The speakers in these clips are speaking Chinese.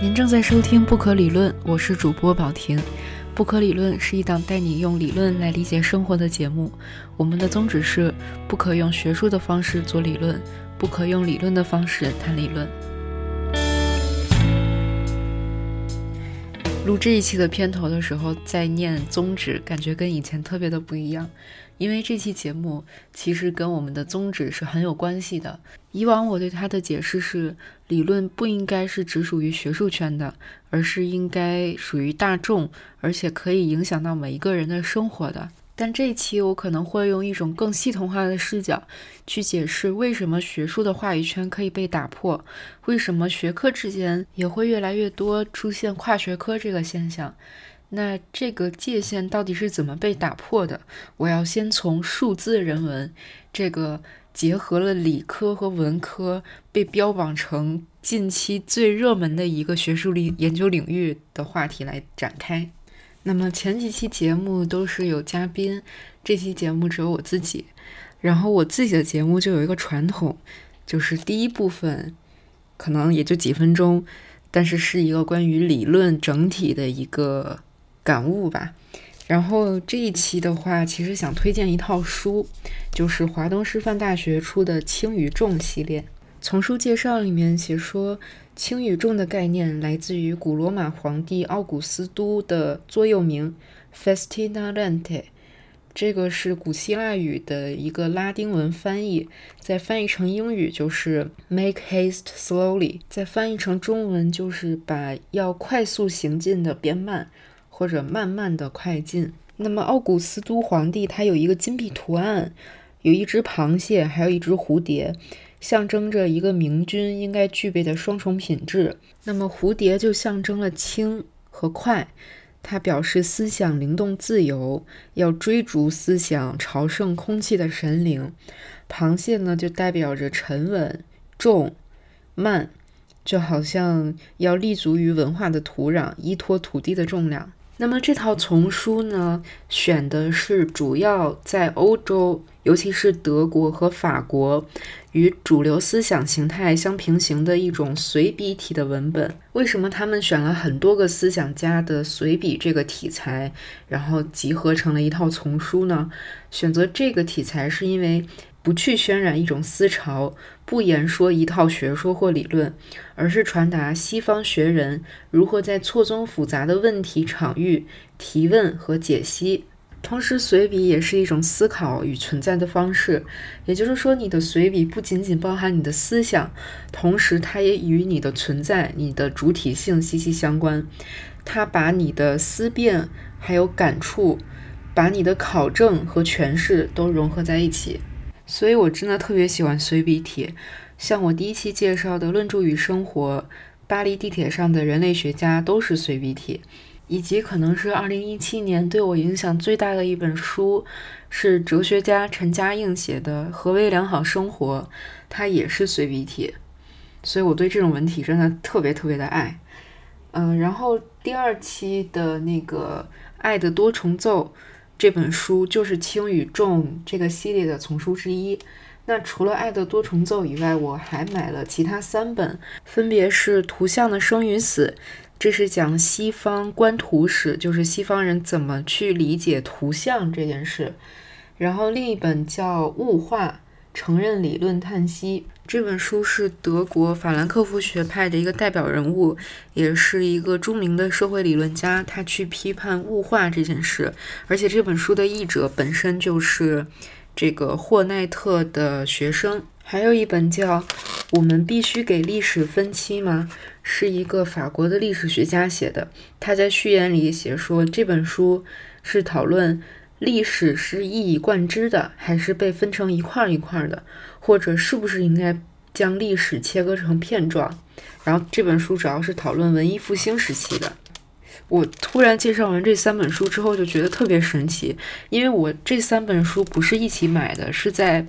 您正在收听《不可理论》，我是主播宝婷。《不可理论》是一档带你用理论来理解生活的节目。我们的宗旨是：不可用学术的方式做理论，不可用理论的方式谈理论。录这一期的片头的时候，在念宗旨，感觉跟以前特别的不一样。因为这期节目其实跟我们的宗旨是很有关系的。以往我对它的解释是，理论不应该是只属于学术圈的，而是应该属于大众，而且可以影响到每一个人的生活的。但这一期我可能会用一种更系统化的视角去解释，为什么学术的话语权可以被打破，为什么学科之间也会越来越多出现跨学科这个现象。那这个界限到底是怎么被打破的？我要先从数字人文这个结合了理科和文科，被标榜成近期最热门的一个学术领研究领域的话题来展开。那么前几期节目都是有嘉宾，这期节目只有我自己。然后我自己的节目就有一个传统，就是第一部分可能也就几分钟，但是是一个关于理论整体的一个。感悟吧，然后这一期的话，其实想推荐一套书，就是华东师范大学出的轻与重系列。从书介绍里面写说，轻与重的概念来自于古罗马皇帝奥古斯都的座右铭 “Festina Lente”，这个是古希腊语的一个拉丁文翻译，再翻译成英语就是 “Make haste slowly”，再翻译成中文就是把要快速行进的变慢。或者慢慢的快进。那么奥古斯都皇帝他有一个金币图案，有一只螃蟹，还有一只蝴蝶，象征着一个明君应该具备的双重品质。那么蝴蝶就象征了轻和快，它表示思想灵动自由，要追逐思想，朝圣空气的神灵。螃蟹呢就代表着沉稳、重、慢，就好像要立足于文化的土壤，依托土地的重量。那么这套丛书呢，选的是主要在欧洲，尤其是德国和法国，与主流思想形态相平行的一种随笔体的文本。为什么他们选了很多个思想家的随笔这个题材，然后集合成了一套丛书呢？选择这个题材是因为。不去渲染一种思潮，不言说一套学说或理论，而是传达西方学人如何在错综复杂的问题场域提问和解析。同时，随笔也是一种思考与存在的方式。也就是说，你的随笔不仅仅包含你的思想，同时它也与你的存在、你的主体性息息相关。它把你的思辨还有感触，把你的考证和诠释都融合在一起。所以，我真的特别喜欢随笔体，像我第一期介绍的《论著与生活》，巴黎地铁上的人类学家都是随笔体，以及可能是二零一七年对我影响最大的一本书，是哲学家陈嘉映写的《何为良好生活》，它也是随笔体。所以我对这种文体真的特别特别的爱。嗯，然后第二期的那个《爱的多重奏》。这本书就是轻与重这个系列的丛书之一。那除了《爱的多重奏》以外，我还买了其他三本，分别是《图像的生与死》，这是讲西方观图史，就是西方人怎么去理解图像这件事。然后另一本叫《物化：承认理论叹息》。这本书是德国法兰克福学派的一个代表人物，也是一个著名的社会理论家。他去批判物化这件事，而且这本书的译者本身就是这个霍奈特的学生。还有一本叫《我们必须给历史分期吗》，是一个法国的历史学家写的。他在序言里写说，这本书是讨论历史是一以贯之的，还是被分成一块一块的。或者是不是应该将历史切割成片状？然后这本书主要是讨论文艺复兴时期的。我突然介绍完这三本书之后，就觉得特别神奇，因为我这三本书不是一起买的，是在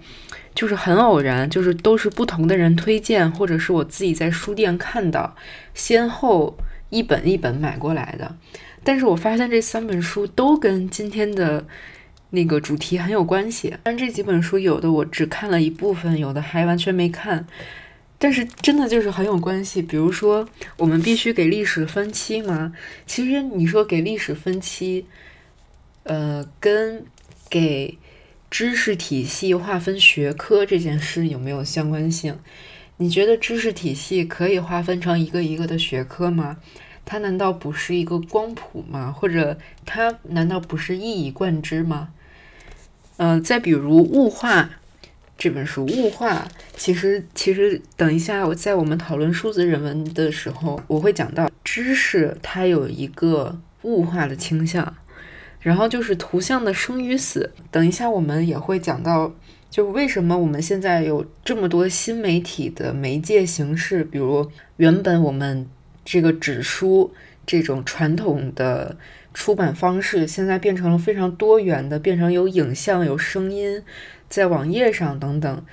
就是很偶然，就是都是不同的人推荐，或者是我自己在书店看到，先后一本一本买过来的。但是我发现这三本书都跟今天的。那个主题很有关系，但这几本书有的我只看了一部分，有的还完全没看。但是真的就是很有关系。比如说，我们必须给历史分期吗？其实你说给历史分期，呃，跟给知识体系划分学科这件事有没有相关性？你觉得知识体系可以划分成一个一个的学科吗？它难道不是一个光谱吗？或者它难道不是一以贯之吗？嗯，再比如物化这本书，物化其实其实等一下我在我们讨论数字人文的时候，我会讲到知识它有一个物化的倾向，然后就是图像的生与死。等一下我们也会讲到。就为什么我们现在有这么多新媒体的媒介形式？比如原本我们这个纸书这种传统的出版方式，现在变成了非常多元的，变成有影像、有声音，在网页上等等。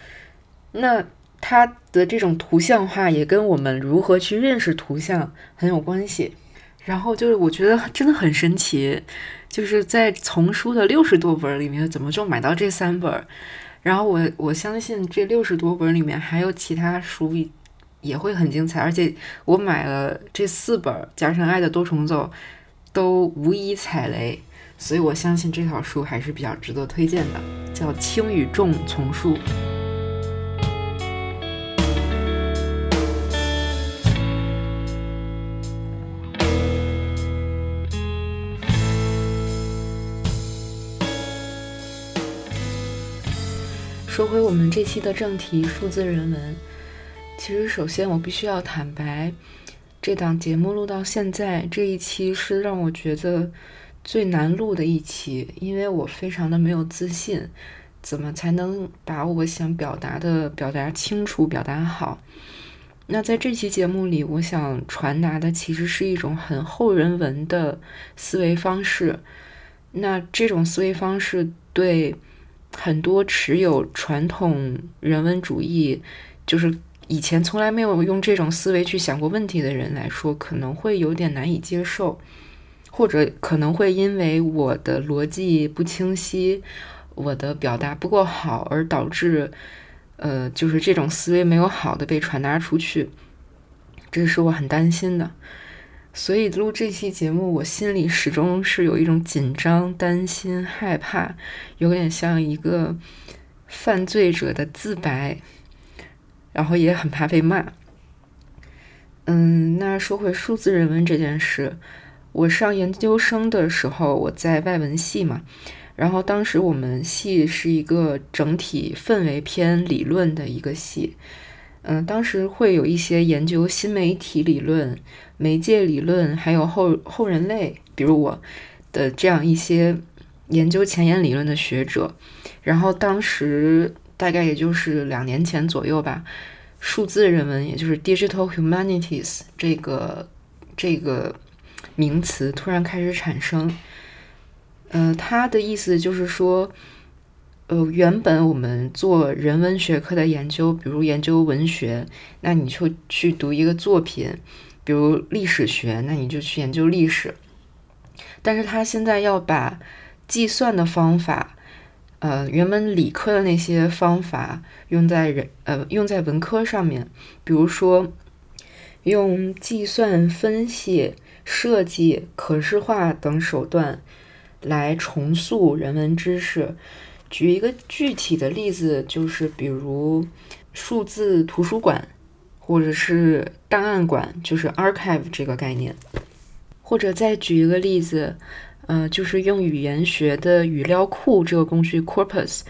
那它的这种图像化也跟我们如何去认识图像很有关系。然后就是我觉得真的很神奇，就是在丛书的六十多本里面，怎么就买到这三本？然后我我相信这六十多本里面还有其他书也会很精彩，而且我买了这四本加上《爱的多重奏》都无一踩雷，所以我相信这套书还是比较值得推荐的，叫《轻与重丛书》。说回我们这期的正题，数字人文。其实，首先我必须要坦白，这档节目录到现在，这一期是让我觉得最难录的一期，因为我非常的没有自信，怎么才能把我想表达的表达清楚、表达好？那在这期节目里，我想传达的其实是一种很后人文的思维方式。那这种思维方式对。很多持有传统人文主义，就是以前从来没有用这种思维去想过问题的人来说，可能会有点难以接受，或者可能会因为我的逻辑不清晰，我的表达不够好，而导致，呃，就是这种思维没有好的被传达出去，这是我很担心的。所以录这期节目，我心里始终是有一种紧张、担心、害怕，有点像一个犯罪者的自白，然后也很怕被骂。嗯，那说回数字人文这件事，我上研究生的时候，我在外文系嘛，然后当时我们系是一个整体氛围偏理论的一个系。嗯，当时会有一些研究新媒体理论、媒介理论，还有后后人类，比如我的这样一些研究前沿理论的学者。然后当时大概也就是两年前左右吧，数字人文，也就是 digital humanities 这个这个名词突然开始产生。呃，它的意思就是说。呃，原本我们做人文学科的研究，比如研究文学，那你就去读一个作品；比如历史学，那你就去研究历史。但是他现在要把计算的方法，呃，原本理科的那些方法用在人呃用在文科上面，比如说用计算、分析、设计、可视化等手段来重塑人文知识。举一个具体的例子，就是比如数字图书馆，或者是档案馆，就是 archive 这个概念。或者再举一个例子，呃，就是用语言学的语料库这个工具 corpus，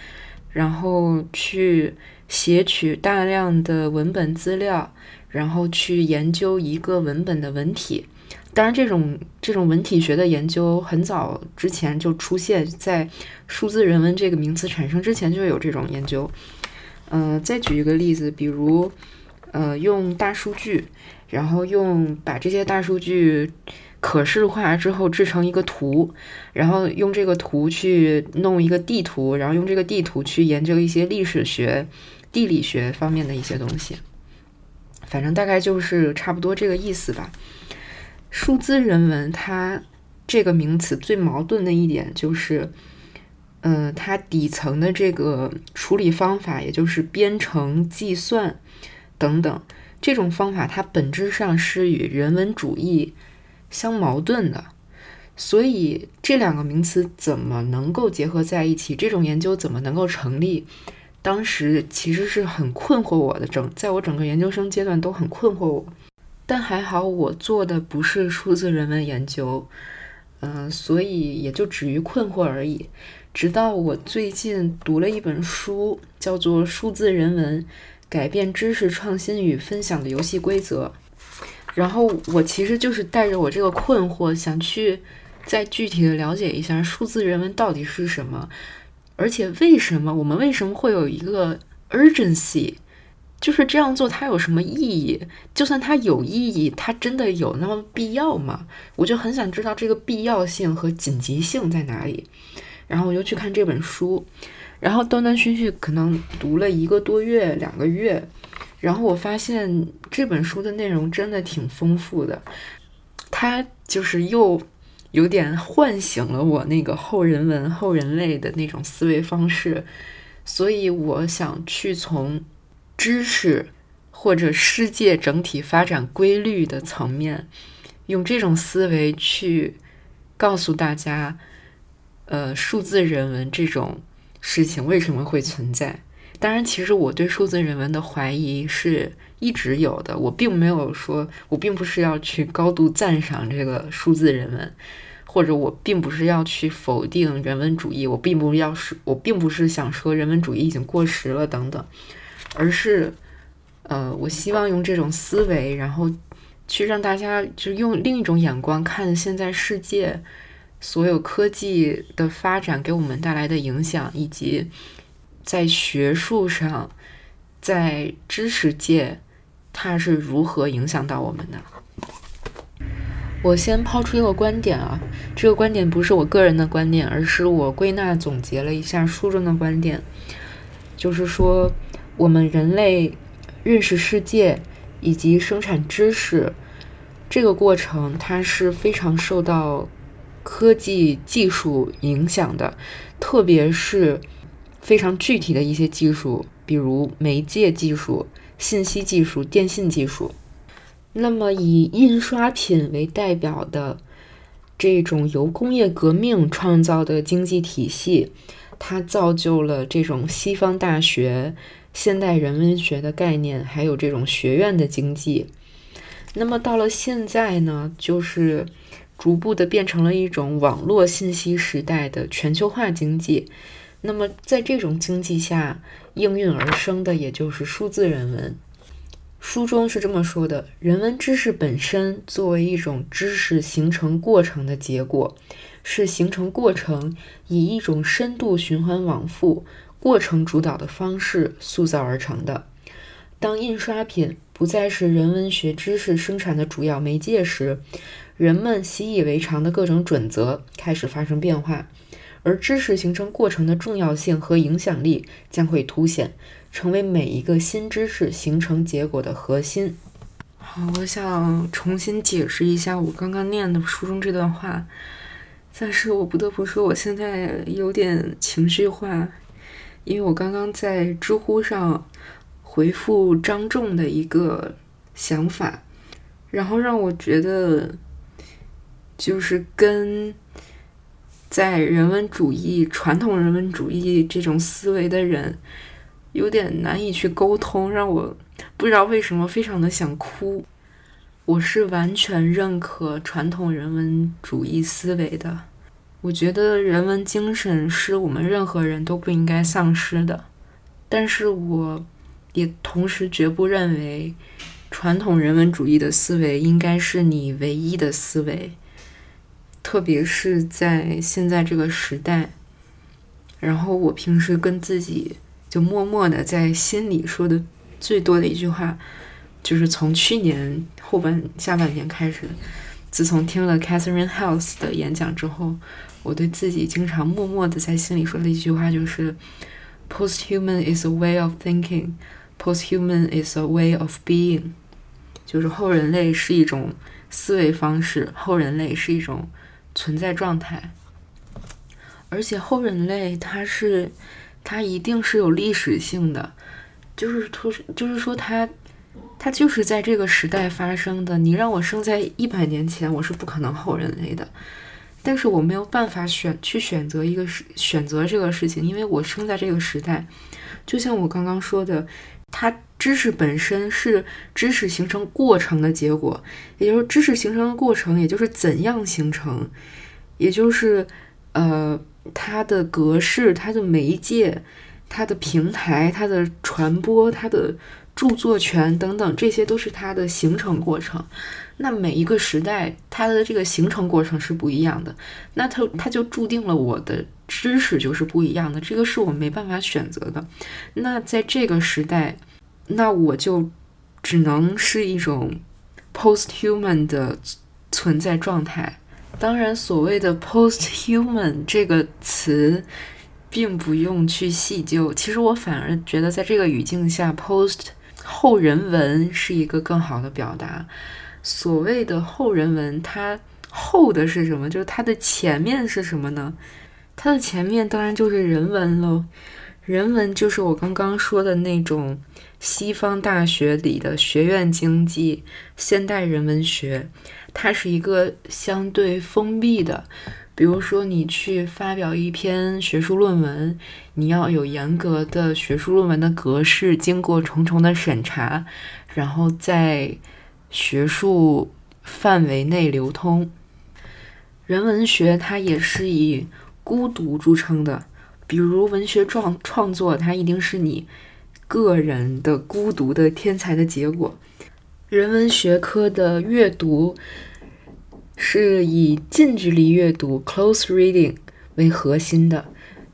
然后去写取大量的文本资料，然后去研究一个文本的文体。当然，这种这种文体学的研究很早之前就出现在数字人文这个名词产生之前就有这种研究。嗯，再举一个例子，比如，呃，用大数据，然后用把这些大数据可视化之后制成一个图，然后用这个图去弄一个地图，然后用这个地图去研究一些历史学、地理学方面的一些东西。反正大概就是差不多这个意思吧。数字人文，它这个名词最矛盾的一点就是，呃，它底层的这个处理方法，也就是编程计算，等等。这种方法它本质上是与人文主义相矛盾的，所以这两个名词怎么能够结合在一起？这种研究怎么能够成立？当时其实是很困惑我的，整在我整个研究生阶段都很困惑我。但还好我做的不是数字人文研究，嗯，所以也就止于困惑而已。直到我最近读了一本书，叫做《数字人文》。改变知识创新与分享的游戏规则。然后我其实就是带着我这个困惑，想去再具体的了解一下数字人文到底是什么，而且为什么我们为什么会有一个 urgency，就是这样做它有什么意义？就算它有意义，它真的有那么必要吗？我就很想知道这个必要性和紧急性在哪里。然后我就去看这本书。然后断断续续可能读了一个多月、两个月，然后我发现这本书的内容真的挺丰富的，它就是又有点唤醒了我那个后人文、后人类的那种思维方式，所以我想去从知识或者世界整体发展规律的层面，用这种思维去告诉大家，呃，数字人文这种。事情为什么会存在？当然，其实我对数字人文的怀疑是一直有的。我并没有说，我并不是要去高度赞赏这个数字人文，或者我并不是要去否定人文主义。我并不要是，我并不是想说人文主义已经过时了等等，而是，呃，我希望用这种思维，然后去让大家就用另一种眼光看现在世界。所有科技的发展给我们带来的影响，以及在学术上、在知识界，它是如何影响到我们的？我先抛出一个观点啊，这个观点不是我个人的观点，而是我归纳总结了一下书中的观点，就是说，我们人类认识世界以及生产知识这个过程，它是非常受到。科技技术影响的，特别是非常具体的一些技术，比如媒介技术、信息技术、电信技术。那么，以印刷品为代表的这种由工业革命创造的经济体系，它造就了这种西方大学、现代人文学的概念，还有这种学院的经济。那么，到了现在呢，就是。逐步的变成了一种网络信息时代的全球化经济。那么，在这种经济下应运而生的，也就是数字人文。书中是这么说的：人文知识本身作为一种知识形成过程的结果，是形成过程以一种深度循环往复、过程主导的方式塑造而成的。当印刷品不再是人文学知识生产的主要媒介时，人们习以为常的各种准则开始发生变化，而知识形成过程的重要性和影响力将会凸显，成为每一个新知识形成结果的核心。好，我想重新解释一下我刚刚念的书中这段话，但是我不得不说，我现在有点情绪化，因为我刚刚在知乎上回复张仲的一个想法，然后让我觉得。就是跟在人文主义、传统人文主义这种思维的人有点难以去沟通，让我不知道为什么非常的想哭。我是完全认可传统人文主义思维的，我觉得人文精神是我们任何人都不应该丧失的。但是我也同时绝不认为传统人文主义的思维应该是你唯一的思维。特别是在现在这个时代，然后我平时跟自己就默默的在心里说的最多的一句话，就是从去年后半下半年开始。自从听了 Catherine House 的演讲之后，我对自己经常默默的在心里说的一句话就是：“Posthuman is a way of thinking, posthuman is a way of being。”就是后人类是一种思维方式，后人类是一种。存在状态，而且后人类它是，它一定是有历史性的，就是突，就是说它它就是在这个时代发生的。你让我生在一百年前，我是不可能后人类的。但是我没有办法选去选择一个事选择这个事情，因为我生在这个时代。就像我刚刚说的，它知识本身是知识形成过程的结果，也就是知识形成的过程，也就是怎样形成，也就是呃它的格式、它的媒介、它的平台、它的传播、它的著作权等等，这些都是它的形成过程。那每一个时代，它的这个形成过程是不一样的，那它它就注定了我的知识就是不一样的，这个是我没办法选择的。那在这个时代，那我就只能是一种 post-human 的存在状态。当然，所谓的 post-human 这个词，并不用去细究。其实我反而觉得，在这个语境下，post 后人文是一个更好的表达。所谓的后人文，它后的是什么？就是它的前面是什么呢？它的前面当然就是人文喽。人文就是我刚刚说的那种西方大学里的学院经济、现代人文学，它是一个相对封闭的。比如说，你去发表一篇学术论文，你要有严格的学术论文的格式，经过重重的审查，然后在。学术范围内流通，人文学它也是以孤独著称的。比如文学创创作，它一定是你个人的孤独的天才的结果。人文学科的阅读是以近距离阅读 （close reading） 为核心的。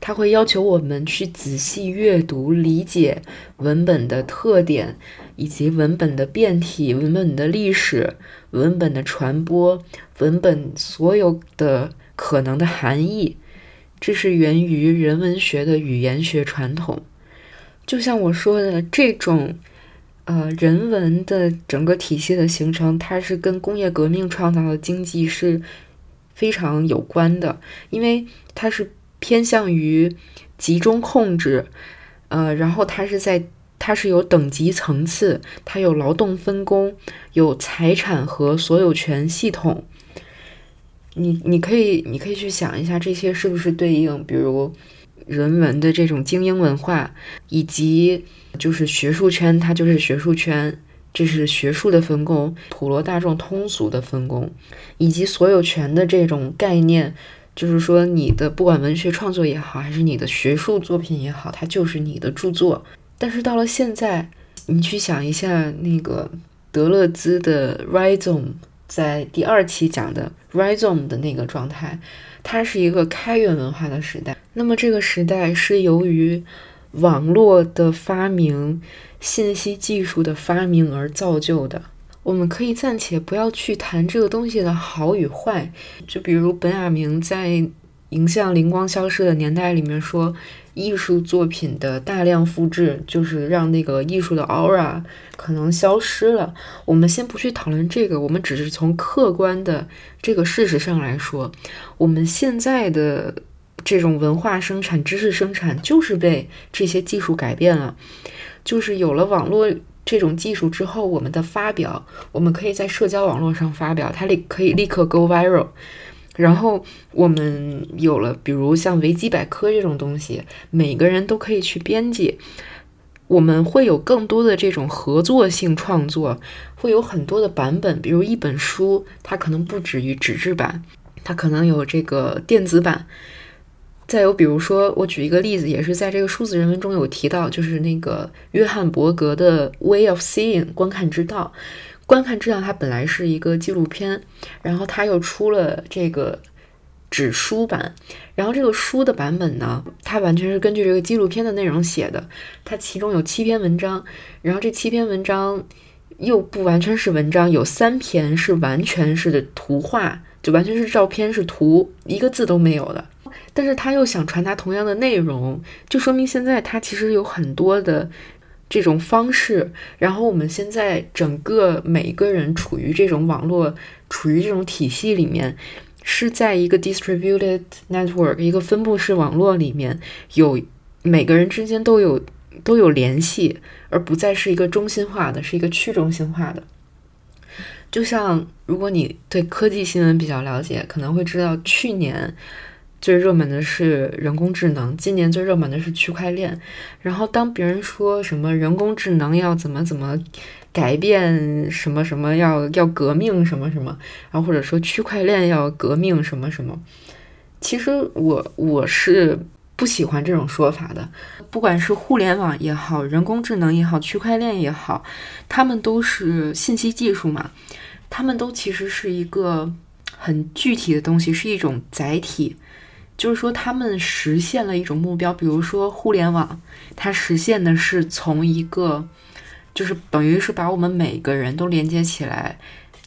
它会要求我们去仔细阅读、理解文本的特点，以及文本的变体、文本的历史、文本的传播、文本所有的可能的含义。这是源于人文学的语言学传统。就像我说的，这种呃人文的整个体系的形成，它是跟工业革命创造的经济是非常有关的，因为它是。偏向于集中控制，呃，然后它是在它是有等级层次，它有劳动分工，有财产和所有权系统。你你可以你可以去想一下，这些是不是对应，比如人文的这种精英文化，以及就是学术圈，它就是学术圈，这是学术的分工，普罗大众通俗的分工，以及所有权的这种概念。就是说，你的不管文学创作也好，还是你的学术作品也好，它就是你的著作。但是到了现在，你去想一下，那个德勒兹的 rhizome，在第二期讲的 rhizome 的那个状态，它是一个开源文化的时代。那么这个时代是由于网络的发明、信息技术的发明而造就的。我们可以暂且不要去谈这个东西的好与坏，就比如本雅明在《影像灵光消失的年代》里面说，艺术作品的大量复制就是让那个艺术的 aura 可能消失了。我们先不去讨论这个，我们只是从客观的这个事实上来说，我们现在的这种文化生产、知识生产就是被这些技术改变了，就是有了网络。这种技术之后，我们的发表，我们可以在社交网络上发表，它立可以立刻 go viral。然后我们有了，比如像维基百科这种东西，每个人都可以去编辑。我们会有更多的这种合作性创作，会有很多的版本，比如一本书，它可能不止于纸质版，它可能有这个电子版。再有，比如说，我举一个例子，也是在这个数字人文中有提到，就是那个约翰伯格的《Way of Seeing》观看之道。观看之道它本来是一个纪录片，然后他又出了这个纸书版。然后这个书的版本呢，它完全是根据这个纪录片的内容写的。它其中有七篇文章，然后这七篇文章又不完全是文章，有三篇是完全是的图画，就完全是照片，是图，一个字都没有的。但是他又想传达同样的内容，就说明现在他其实有很多的这种方式。然后我们现在整个每一个人处于这种网络、处于这种体系里面，是在一个 distributed network 一个分布式网络里面，有每个人之间都有都有联系，而不再是一个中心化的，是一个去中心化的。就像如果你对科技新闻比较了解，可能会知道去年最热门的是人工智能，今年最热门的是区块链。然后当别人说什么人工智能要怎么怎么改变什么什么，要要革命什么什么，然后或者说区块链要革命什么什么，其实我我是。不喜欢这种说法的，不管是互联网也好，人工智能也好，区块链也好，他们都是信息技术嘛，他们都其实是一个很具体的东西，是一种载体。就是说，他们实现了一种目标，比如说互联网，它实现的是从一个，就是等于是把我们每个人都连接起来，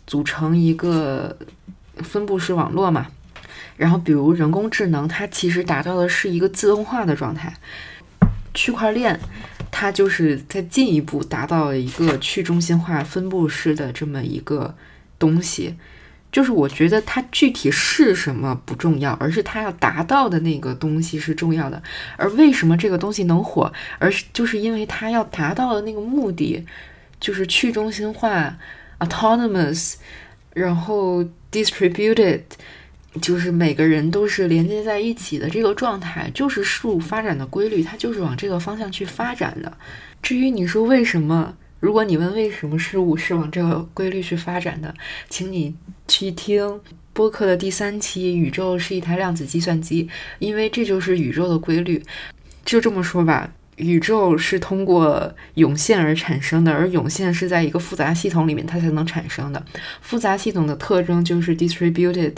组成一个分布式网络嘛。然后，比如人工智能，它其实达到的是一个自动化的状态；区块链，它就是在进一步达到了一个去中心化、分布式的这么一个东西。就是我觉得它具体是什么不重要，而是它要达到的那个东西是重要的。而为什么这个东西能火，而是就是因为它要达到的那个目的，就是去中心化、autonomous，然后 distributed。就是每个人都是连接在一起的这个状态，就是事物发展的规律，它就是往这个方向去发展的。至于你说为什么，如果你问为什么事物是往这个规律去发展的，请你去听播客的第三期《宇宙是一台量子计算机》，因为这就是宇宙的规律。就这么说吧，宇宙是通过涌现而产生的，而涌现是在一个复杂系统里面它才能产生的。复杂系统的特征就是 distributed。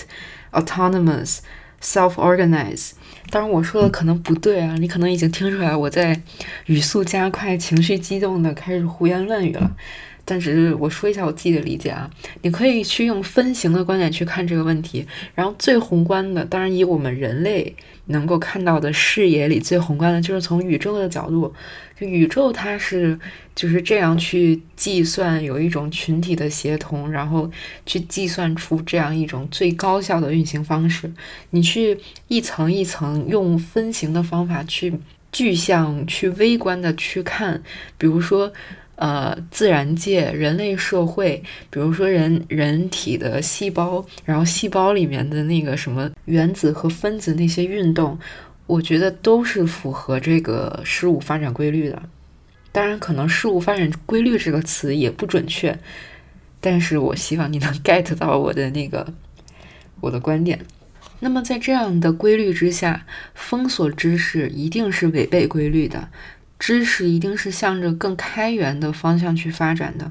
Autonomous, self-organized。当然，我说的可能不对啊，你可能已经听出来我在语速加快、情绪激动的开始胡言乱语了。但只是我说一下我自己的理解啊，你可以去用分形的观点去看这个问题。然后最宏观的，当然以我们人类能够看到的视野里最宏观的，就是从宇宙的角度。就宇宙它是就是这样去计算，有一种群体的协同，然后去计算出这样一种最高效的运行方式。你去一层一层用分形的方法去具象、去微观的去看，比如说呃自然界、人类社会，比如说人人体的细胞，然后细胞里面的那个什么原子和分子那些运动。我觉得都是符合这个事物发展规律的，当然，可能“事物发展规律”这个词也不准确，但是我希望你能 get 到我的那个我的观点。那么，在这样的规律之下，封锁知识一定是违背规律的，知识一定是向着更开源的方向去发展的。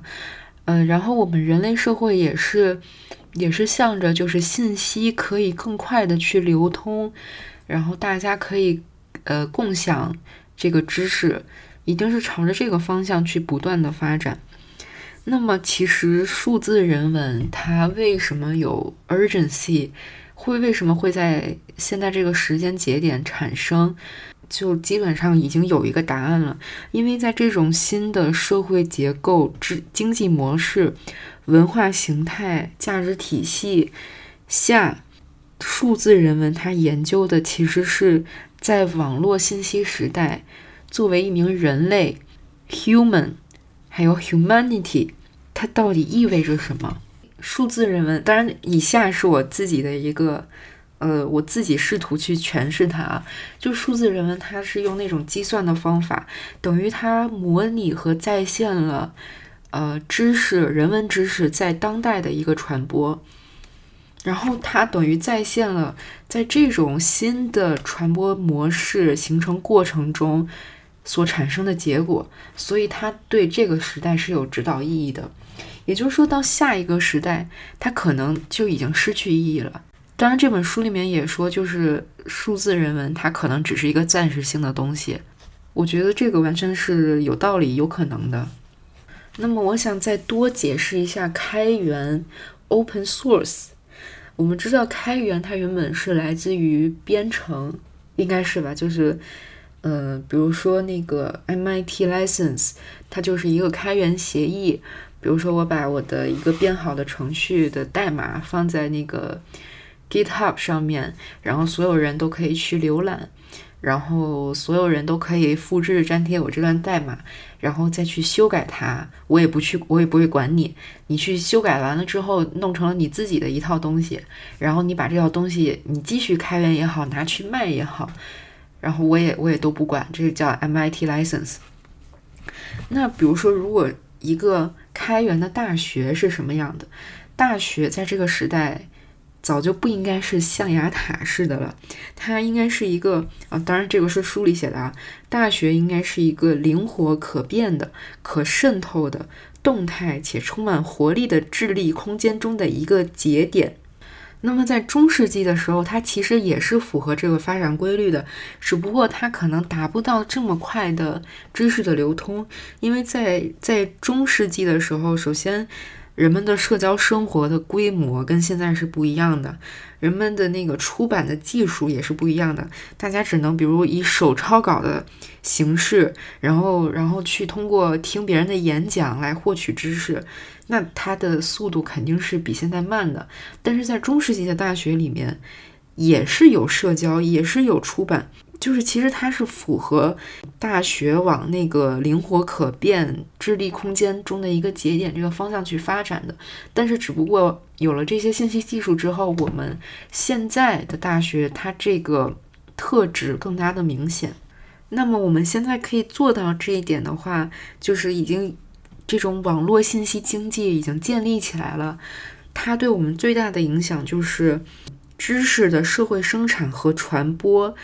嗯，然后我们人类社会也是，也是向着就是信息可以更快的去流通。然后大家可以，呃，共享这个知识，一定是朝着这个方向去不断的发展。那么，其实数字人文它为什么有 urgency，会为什么会在现在这个时间节点产生，就基本上已经有一个答案了。因为在这种新的社会结构、之经济模式、文化形态、价值体系下。数字人文，它研究的其实是在网络信息时代，作为一名人类，human，还有 humanity，它到底意味着什么？数字人文，当然，以下是我自己的一个，呃，我自己试图去诠释它啊。就数字人文，它是用那种计算的方法，等于它模拟和再现了，呃，知识、人文知识在当代的一个传播。然后它等于再现了在这种新的传播模式形成过程中所产生的结果，所以它对这个时代是有指导意义的。也就是说，到下一个时代，它可能就已经失去意义了。当然，这本书里面也说，就是数字人文，它可能只是一个暂时性的东西。我觉得这个完全是有道理、有可能的。那么，我想再多解释一下开源 （open source）。我们知道开源它原本是来自于编程，应该是吧？就是，呃，比如说那个 MIT License，它就是一个开源协议。比如说我把我的一个编好的程序的代码放在那个 GitHub 上面，然后所有人都可以去浏览。然后所有人都可以复制粘贴我这段代码，然后再去修改它，我也不去，我也不会管你。你去修改完了之后，弄成了你自己的一套东西，然后你把这套东西你继续开源也好，拿去卖也好，然后我也我也都不管，这个叫 MIT license。那比如说，如果一个开源的大学是什么样的？大学在这个时代。早就不应该是象牙塔式的了，它应该是一个啊，当然这个是书里写的啊。大学应该是一个灵活可变的、可渗透的、动态且充满活力的智力空间中的一个节点。那么在中世纪的时候，它其实也是符合这个发展规律的，只不过它可能达不到这么快的知识的流通，因为在在中世纪的时候，首先。人们的社交生活的规模跟现在是不一样的，人们的那个出版的技术也是不一样的。大家只能比如以手抄稿的形式，然后然后去通过听别人的演讲来获取知识，那它的速度肯定是比现在慢的。但是在中世纪的大学里面，也是有社交，也是有出版。就是其实它是符合大学往那个灵活可变智力空间中的一个节点这个方向去发展的，但是只不过有了这些信息技术之后，我们现在的大学它这个特质更加的明显。那么我们现在可以做到这一点的话，就是已经这种网络信息经济已经建立起来了，它对我们最大的影响就是知识的社会生产和传播。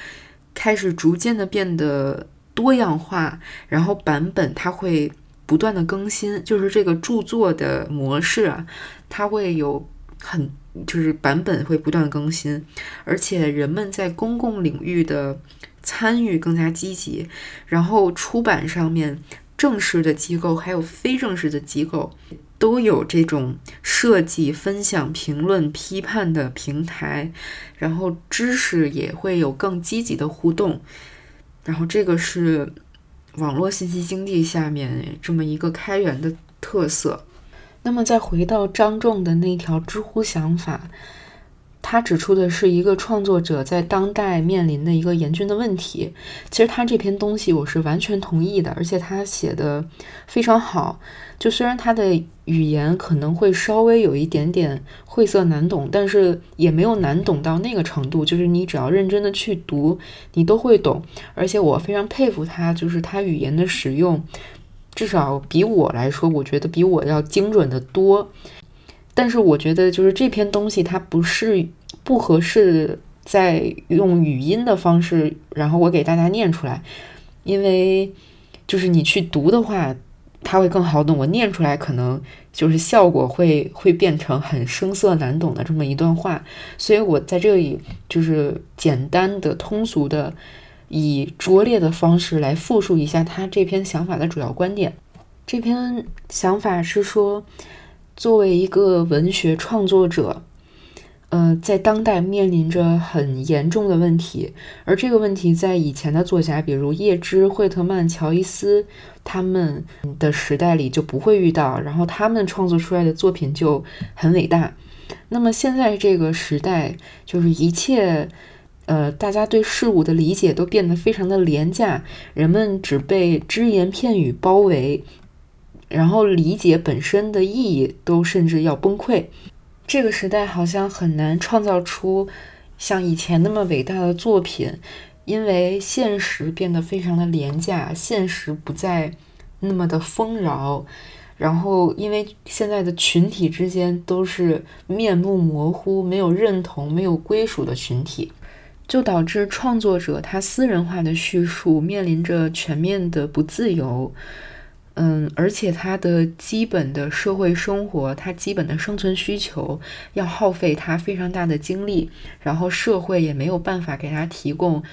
开始逐渐的变得多样化，然后版本它会不断的更新，就是这个著作的模式啊，它会有很就是版本会不断更新，而且人们在公共领域的参与更加积极，然后出版上面正式的机构还有非正式的机构。都有这种设计、分享、评论、批判的平台，然后知识也会有更积极的互动，然后这个是网络信息经济下面这么一个开源的特色。那么再回到张仲的那条知乎想法。他指出的是一个创作者在当代面临的一个严峻的问题。其实他这篇东西我是完全同意的，而且他写的非常好。就虽然他的语言可能会稍微有一点点晦涩难懂，但是也没有难懂到那个程度。就是你只要认真的去读，你都会懂。而且我非常佩服他，就是他语言的使用，至少比我来说，我觉得比我要精准的多。但是我觉得，就是这篇东西它不是不合适在用语音的方式，然后我给大家念出来，因为就是你去读的话，它会更好懂。我念出来可能就是效果会会变成很生涩难懂的这么一段话，所以我在这里就是简单的、通俗的，以拙劣的方式来复述一下他这篇想法的主要观点。这篇想法是说。作为一个文学创作者，呃，在当代面临着很严重的问题，而这个问题在以前的作家，比如叶芝、惠特曼、乔伊斯他们的时代里就不会遇到，然后他们创作出来的作品就很伟大。那么现在这个时代，就是一切，呃，大家对事物的理解都变得非常的廉价，人们只被只言片语包围。然后理解本身的意义都甚至要崩溃，这个时代好像很难创造出像以前那么伟大的作品，因为现实变得非常的廉价，现实不再那么的丰饶，然后因为现在的群体之间都是面目模糊、没有认同、没有归属的群体，就导致创作者他私人化的叙述面临着全面的不自由。嗯，而且他的基本的社会生活，他基本的生存需求要耗费他非常大的精力，然后社会也没有办法给他提供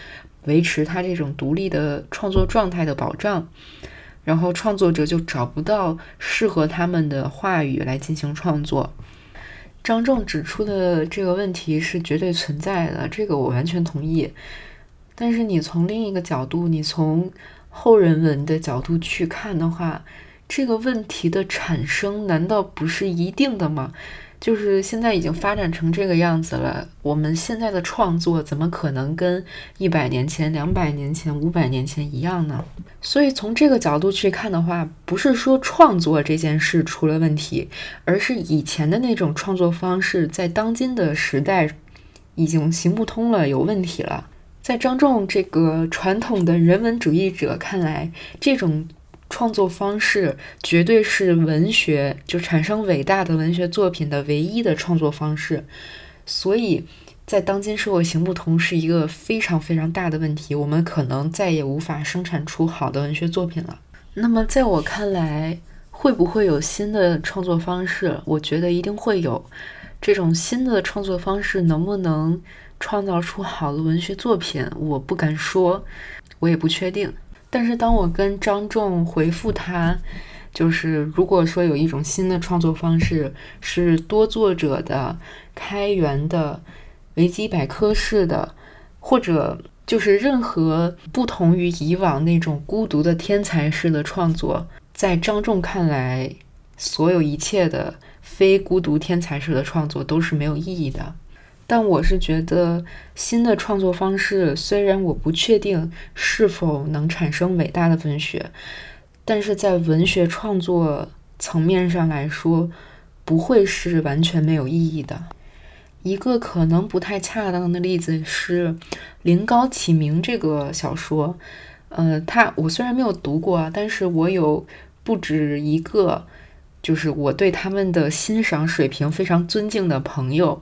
维持他这种独立的创作状态的保障，然后创作者就找不到适合他们的话语来进行创作。张正指出的这个问题是绝对存在的，这个我完全同意。但是你从另一个角度，你从后人文的角度去看的话，这个问题的产生难道不是一定的吗？就是现在已经发展成这个样子了，我们现在的创作怎么可能跟一百年前、两百年前、五百年前一样呢？所以从这个角度去看的话，不是说创作这件事出了问题，而是以前的那种创作方式在当今的时代已经行不通了，有问题了。在张仲这个传统的人文主义者看来，这种。创作方式绝对是文学就产生伟大的文学作品的唯一的创作方式，所以在当今社会行不通是一个非常非常大的问题。我们可能再也无法生产出好的文学作品了。那么，在我看来，会不会有新的创作方式？我觉得一定会有。这种新的创作方式能不能创造出好的文学作品，我不敢说，我也不确定。但是当我跟张仲回复他，就是如果说有一种新的创作方式是多作者的、开源的、维基百科式的，或者就是任何不同于以往那种孤独的天才式的创作，在张仲看来，所有一切的非孤独天才式的创作都是没有意义的。但我是觉得新的创作方式，虽然我不确定是否能产生伟大的文学，但是在文学创作层面上来说，不会是完全没有意义的。一个可能不太恰当的例子是《临高启明》这个小说，呃，他我虽然没有读过，但是我有不止一个，就是我对他们的欣赏水平非常尊敬的朋友。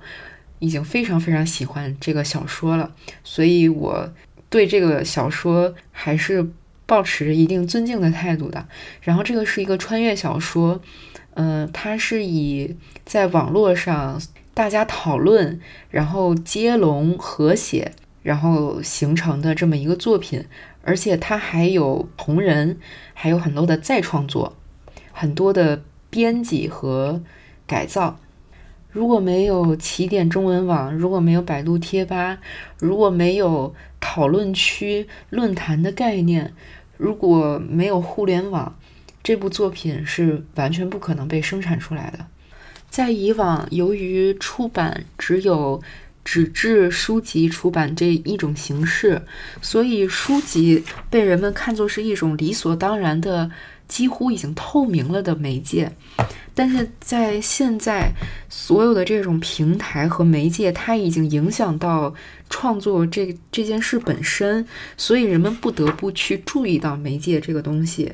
已经非常非常喜欢这个小说了，所以我对这个小说还是保持一定尊敬的态度的。然后这个是一个穿越小说，嗯，它是以在网络上大家讨论，然后接龙合写，然后形成的这么一个作品，而且它还有同人，还有很多的再创作，很多的编辑和改造。如果没有起点中文网，如果没有百度贴吧，如果没有讨论区论坛的概念，如果没有互联网，这部作品是完全不可能被生产出来的。在以往，由于出版只有纸质书籍出版这一种形式，所以书籍被人们看作是一种理所当然的。几乎已经透明了的媒介，但是在现在所有的这种平台和媒介，它已经影响到创作这这件事本身，所以人们不得不去注意到媒介这个东西，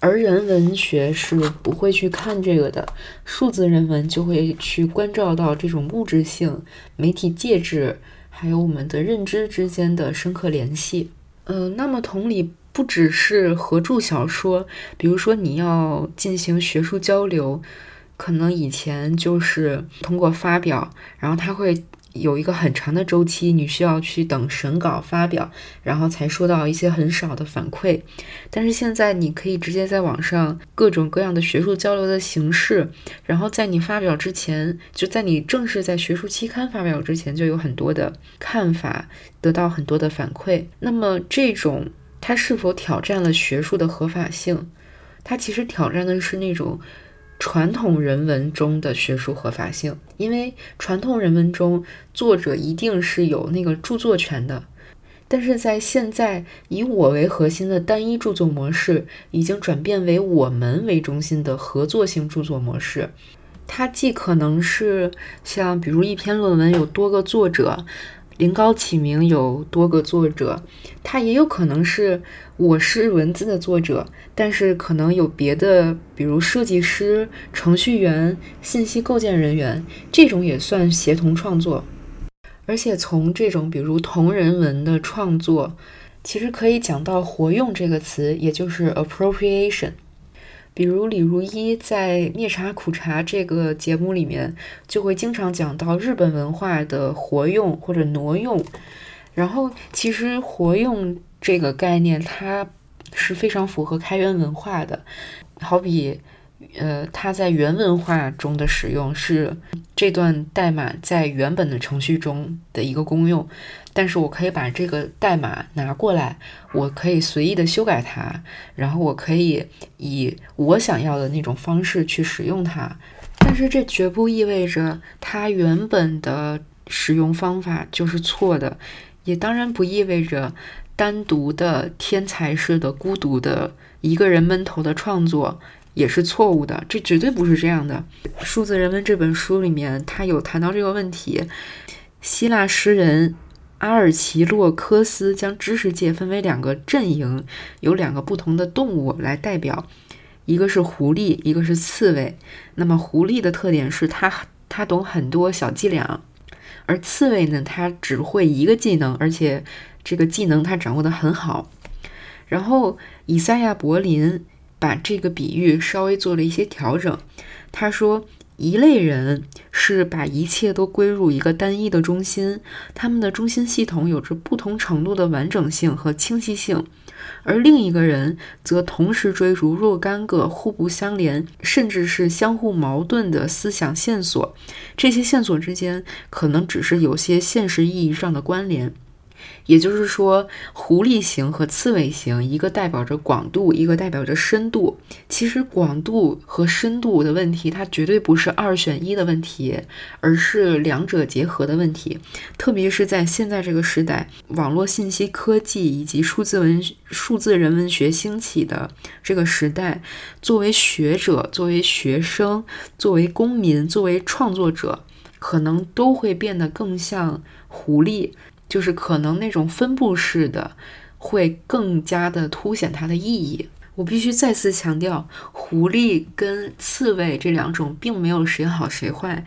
而人文学是不会去看这个的，数字人文就会去关照到这种物质性、媒体介质，还有我们的认知之间的深刻联系。嗯，那么同理。不只是合著小说，比如说你要进行学术交流，可能以前就是通过发表，然后它会有一个很长的周期，你需要去等审稿发表，然后才收到一些很少的反馈。但是现在你可以直接在网上各种各样的学术交流的形式，然后在你发表之前，就在你正式在学术期刊发表之前，就有很多的看法得到很多的反馈。那么这种。它是否挑战了学术的合法性？它其实挑战的是那种传统人文中的学术合法性，因为传统人文中作者一定是有那个著作权的，但是在现在以我为核心的单一著作模式，已经转变为我们为中心的合作性著作模式。它既可能是像比如一篇论文有多个作者。临高启明有多个作者，他也有可能是我是文字的作者，但是可能有别的，比如设计师、程序员、信息构建人员，这种也算协同创作。而且从这种比如同人文的创作，其实可以讲到“活用”这个词，也就是 appropriation。比如李如一在《灭茶苦茶》这个节目里面，就会经常讲到日本文化的活用或者挪用。然后，其实活用这个概念，它是非常符合开源文化的。好比，呃，它在原文化中的使用是这段代码在原本的程序中的一个功用。但是我可以把这个代码拿过来，我可以随意的修改它，然后我可以以我想要的那种方式去使用它。但是这绝不意味着它原本的使用方法就是错的，也当然不意味着单独的天才式的孤独的一个人闷头的创作也是错误的。这绝对不是这样的。《数字人文》这本书里面，他有谈到这个问题。希腊诗人阿尔奇洛科斯将知识界分为两个阵营，有两个不同的动物来代表，一个是狐狸，一个是刺猬。那么狐狸的特点是它它懂很多小伎俩，而刺猬呢，它只会一个技能，而且这个技能它掌握的很好。然后以赛亚柏林把这个比喻稍微做了一些调整，他说。一类人是把一切都归入一个单一的中心，他们的中心系统有着不同程度的完整性和清晰性，而另一个人则同时追逐若干个互不相连，甚至是相互矛盾的思想线索，这些线索之间可能只是有些现实意义上的关联。也就是说，狐狸型和刺猬型，一个代表着广度，一个代表着深度。其实，广度和深度的问题，它绝对不是二选一的问题，而是两者结合的问题。特别是在现在这个时代，网络信息科技以及数字文、数字人文学兴起的这个时代，作为学者、作为学生、作为公民、作为创作者，可能都会变得更像狐狸。就是可能那种分布式的会更加的凸显它的意义。我必须再次强调，狐狸跟刺猬这两种并没有谁好谁坏。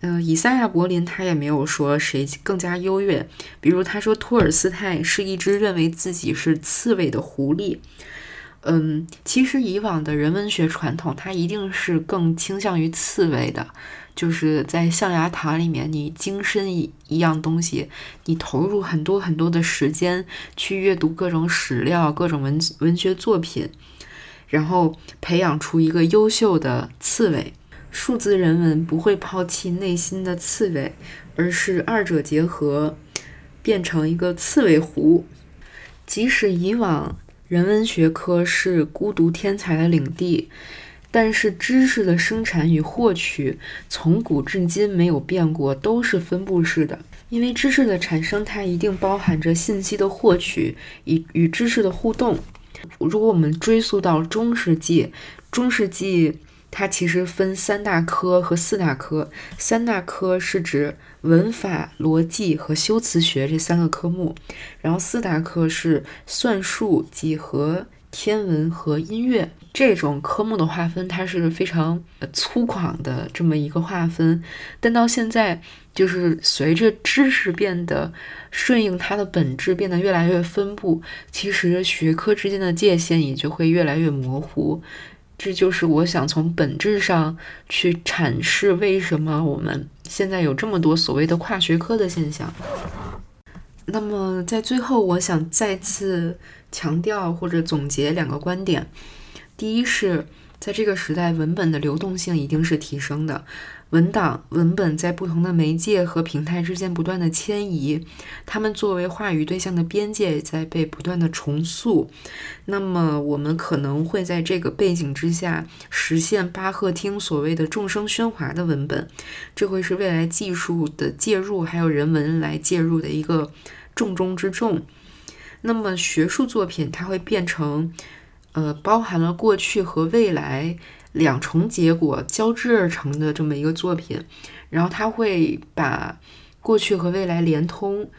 嗯，以赛亚柏林他也没有说谁更加优越。比如他说托尔斯泰是一只认为自己是刺猬的狐狸。嗯，其实以往的人文学传统，它一定是更倾向于刺猬的。就是在象牙塔里面，你精深一一样东西，你投入很多很多的时间去阅读各种史料、各种文文学作品，然后培养出一个优秀的刺猬。数字人文不会抛弃内心的刺猬，而是二者结合，变成一个刺猬湖。即使以往人文学科是孤独天才的领地。但是知识的生产与获取从古至今没有变过，都是分布式的。因为知识的产生，它一定包含着信息的获取与与知识的互动。如果我们追溯到中世纪，中世纪它其实分三大科和四大科。三大科是指文法、逻辑和修辞学这三个科目，然后四大科是算术、几何。天文和音乐这种科目的划分，它是非常粗犷的这么一个划分。但到现在，就是随着知识变得顺应它的本质，变得越来越分布，其实学科之间的界限也就会越来越模糊。这就是我想从本质上去阐释为什么我们现在有这么多所谓的跨学科的现象。那么在最后，我想再次。强调或者总结两个观点：第一是，在这个时代，文本的流动性一定是提升的，文档、文本在不同的媒介和平台之间不断的迁移，它们作为话语对象的边界在被不断的重塑。那么，我们可能会在这个背景之下实现巴赫听所谓的众声喧哗的文本，这会是未来技术的介入还有人文来介入的一个重中之重。那么学术作品它会变成，呃，包含了过去和未来两重结果交织而成的这么一个作品，然后它会把过去和未来连通。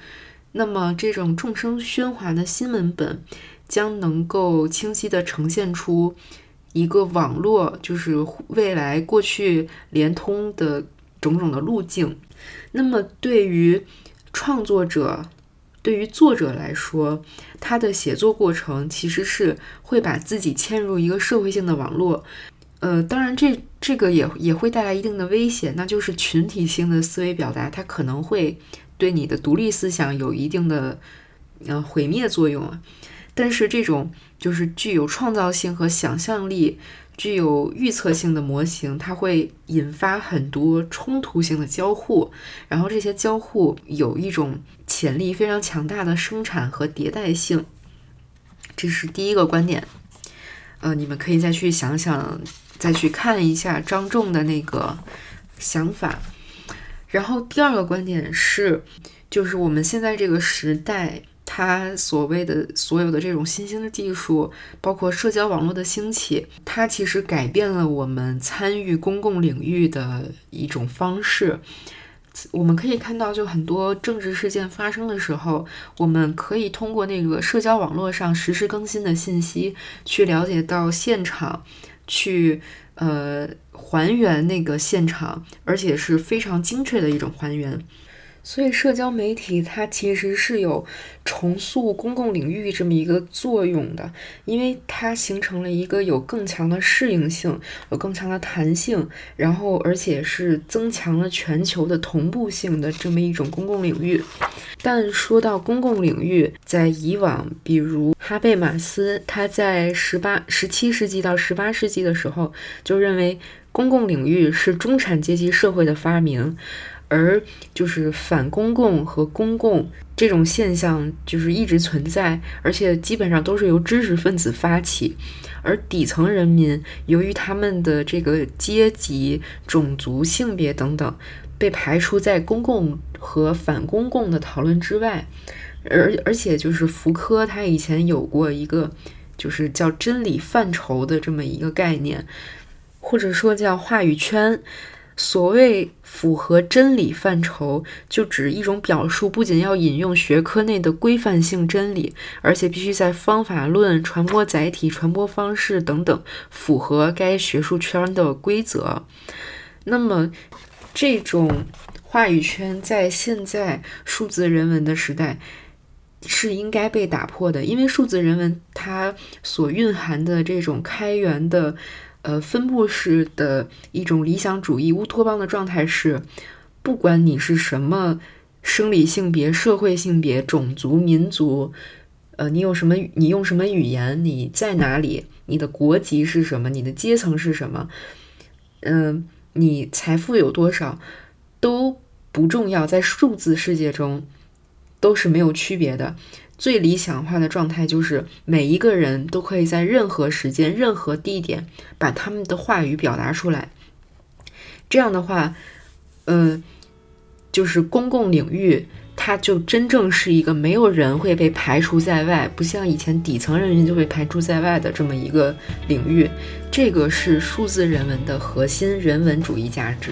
那么这种众生喧哗的新文本将能够清晰地呈现出一个网络，就是未来过去连通的种种的路径。那么对于创作者。对于作者来说，他的写作过程其实是会把自己嵌入一个社会性的网络，呃，当然这这个也也会带来一定的危险，那就是群体性的思维表达，它可能会对你的独立思想有一定的呃毁灭作用啊。但是这种就是具有创造性和想象力。具有预测性的模型，它会引发很多冲突性的交互，然后这些交互有一种潜力非常强大的生产和迭代性。这是第一个观点。呃，你们可以再去想想再去看一下张仲的那个想法。然后第二个观点是，就是我们现在这个时代。它所谓的所有的这种新兴的技术，包括社交网络的兴起，它其实改变了我们参与公共领域的一种方式。我们可以看到，就很多政治事件发生的时候，我们可以通过那个社交网络上实时更新的信息，去了解到现场，去呃还原那个现场，而且是非常精确的一种还原。所以，社交媒体它其实是有重塑公共领域这么一个作用的，因为它形成了一个有更强的适应性、有更强的弹性，然后而且是增强了全球的同步性的这么一种公共领域。但说到公共领域，在以往，比如哈贝马斯，他在十八、十七世纪到十八世纪的时候，就认为公共领域是中产阶级社会的发明。而就是反公共和公共这种现象，就是一直存在，而且基本上都是由知识分子发起，而底层人民由于他们的这个阶级、种族、性别等等，被排除在公共和反公共的讨论之外。而而且就是福柯他以前有过一个，就是叫真理范畴的这么一个概念，或者说叫话语圈。所谓符合真理范畴，就指一种表述，不仅要引用学科内的规范性真理，而且必须在方法论、传播载体、传播方式等等符合该学术圈的规则。那么，这种话语圈在现在数字人文的时代是应该被打破的，因为数字人文它所蕴含的这种开源的。呃，分布式的一种理想主义乌托邦的状态是，不管你是什么生理性别、社会性别、种族、民族，呃，你有什么，你用什么语言，你在哪里，你的国籍是什么，你的阶层是什么，嗯，你财富有多少都不重要，在数字世界中都是没有区别的。最理想化的状态就是每一个人都可以在任何时间、任何地点把他们的话语表达出来。这样的话，嗯，就是公共领域，它就真正是一个没有人会被排除在外，不像以前底层人民就被排除在外的这么一个领域。这个是数字人文的核心人文主义价值。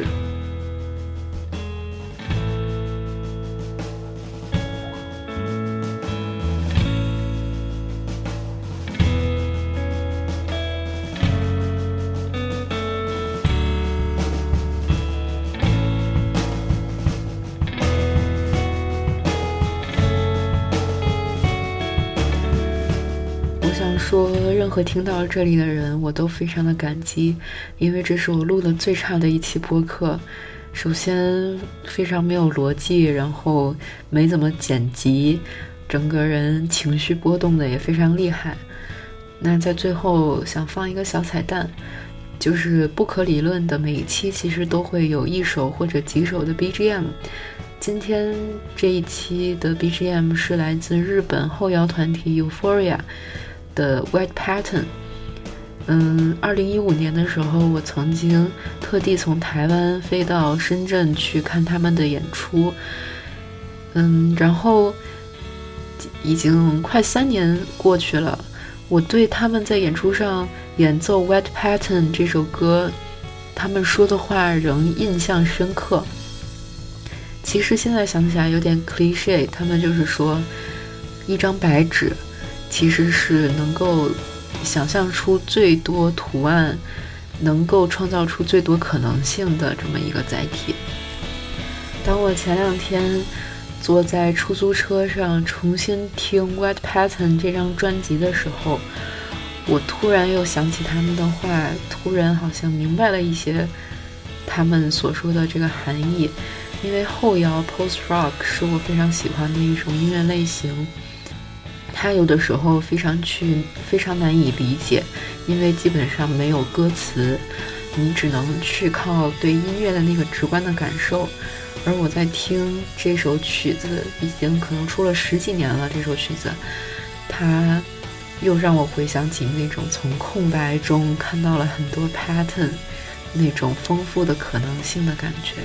听到这里的人，我都非常的感激，因为这是我录的最差的一期播客。首先非常没有逻辑，然后没怎么剪辑，整个人情绪波动的也非常厉害。那在最后想放一个小彩蛋，就是不可理论的每一期其实都会有一首或者几首的 BGM。今天这一期的 BGM 是来自日本后摇团体 Euphoria。的 White Pattern，嗯，二零一五年的时候，我曾经特地从台湾飞到深圳去看他们的演出，嗯，然后已经快三年过去了，我对他们在演出上演奏 White Pattern 这首歌，他们说的话仍印象深刻。其实现在想起来有点 cliche，他们就是说一张白纸。其实是能够想象出最多图案，能够创造出最多可能性的这么一个载体。当我前两天坐在出租车上重新听《White Pattern》这张专辑的时候，我突然又想起他们的话，突然好像明白了一些他们所说的这个含义。因为后摇 Post Rock 是我非常喜欢的一种音乐类型。它有的时候非常去非常难以理解，因为基本上没有歌词，你只能去靠对音乐的那个直观的感受。而我在听这首曲子，已经可能出了十几年了。这首曲子，它又让我回想起那种从空白中看到了很多 pattern，那种丰富的可能性的感觉。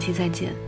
期再见。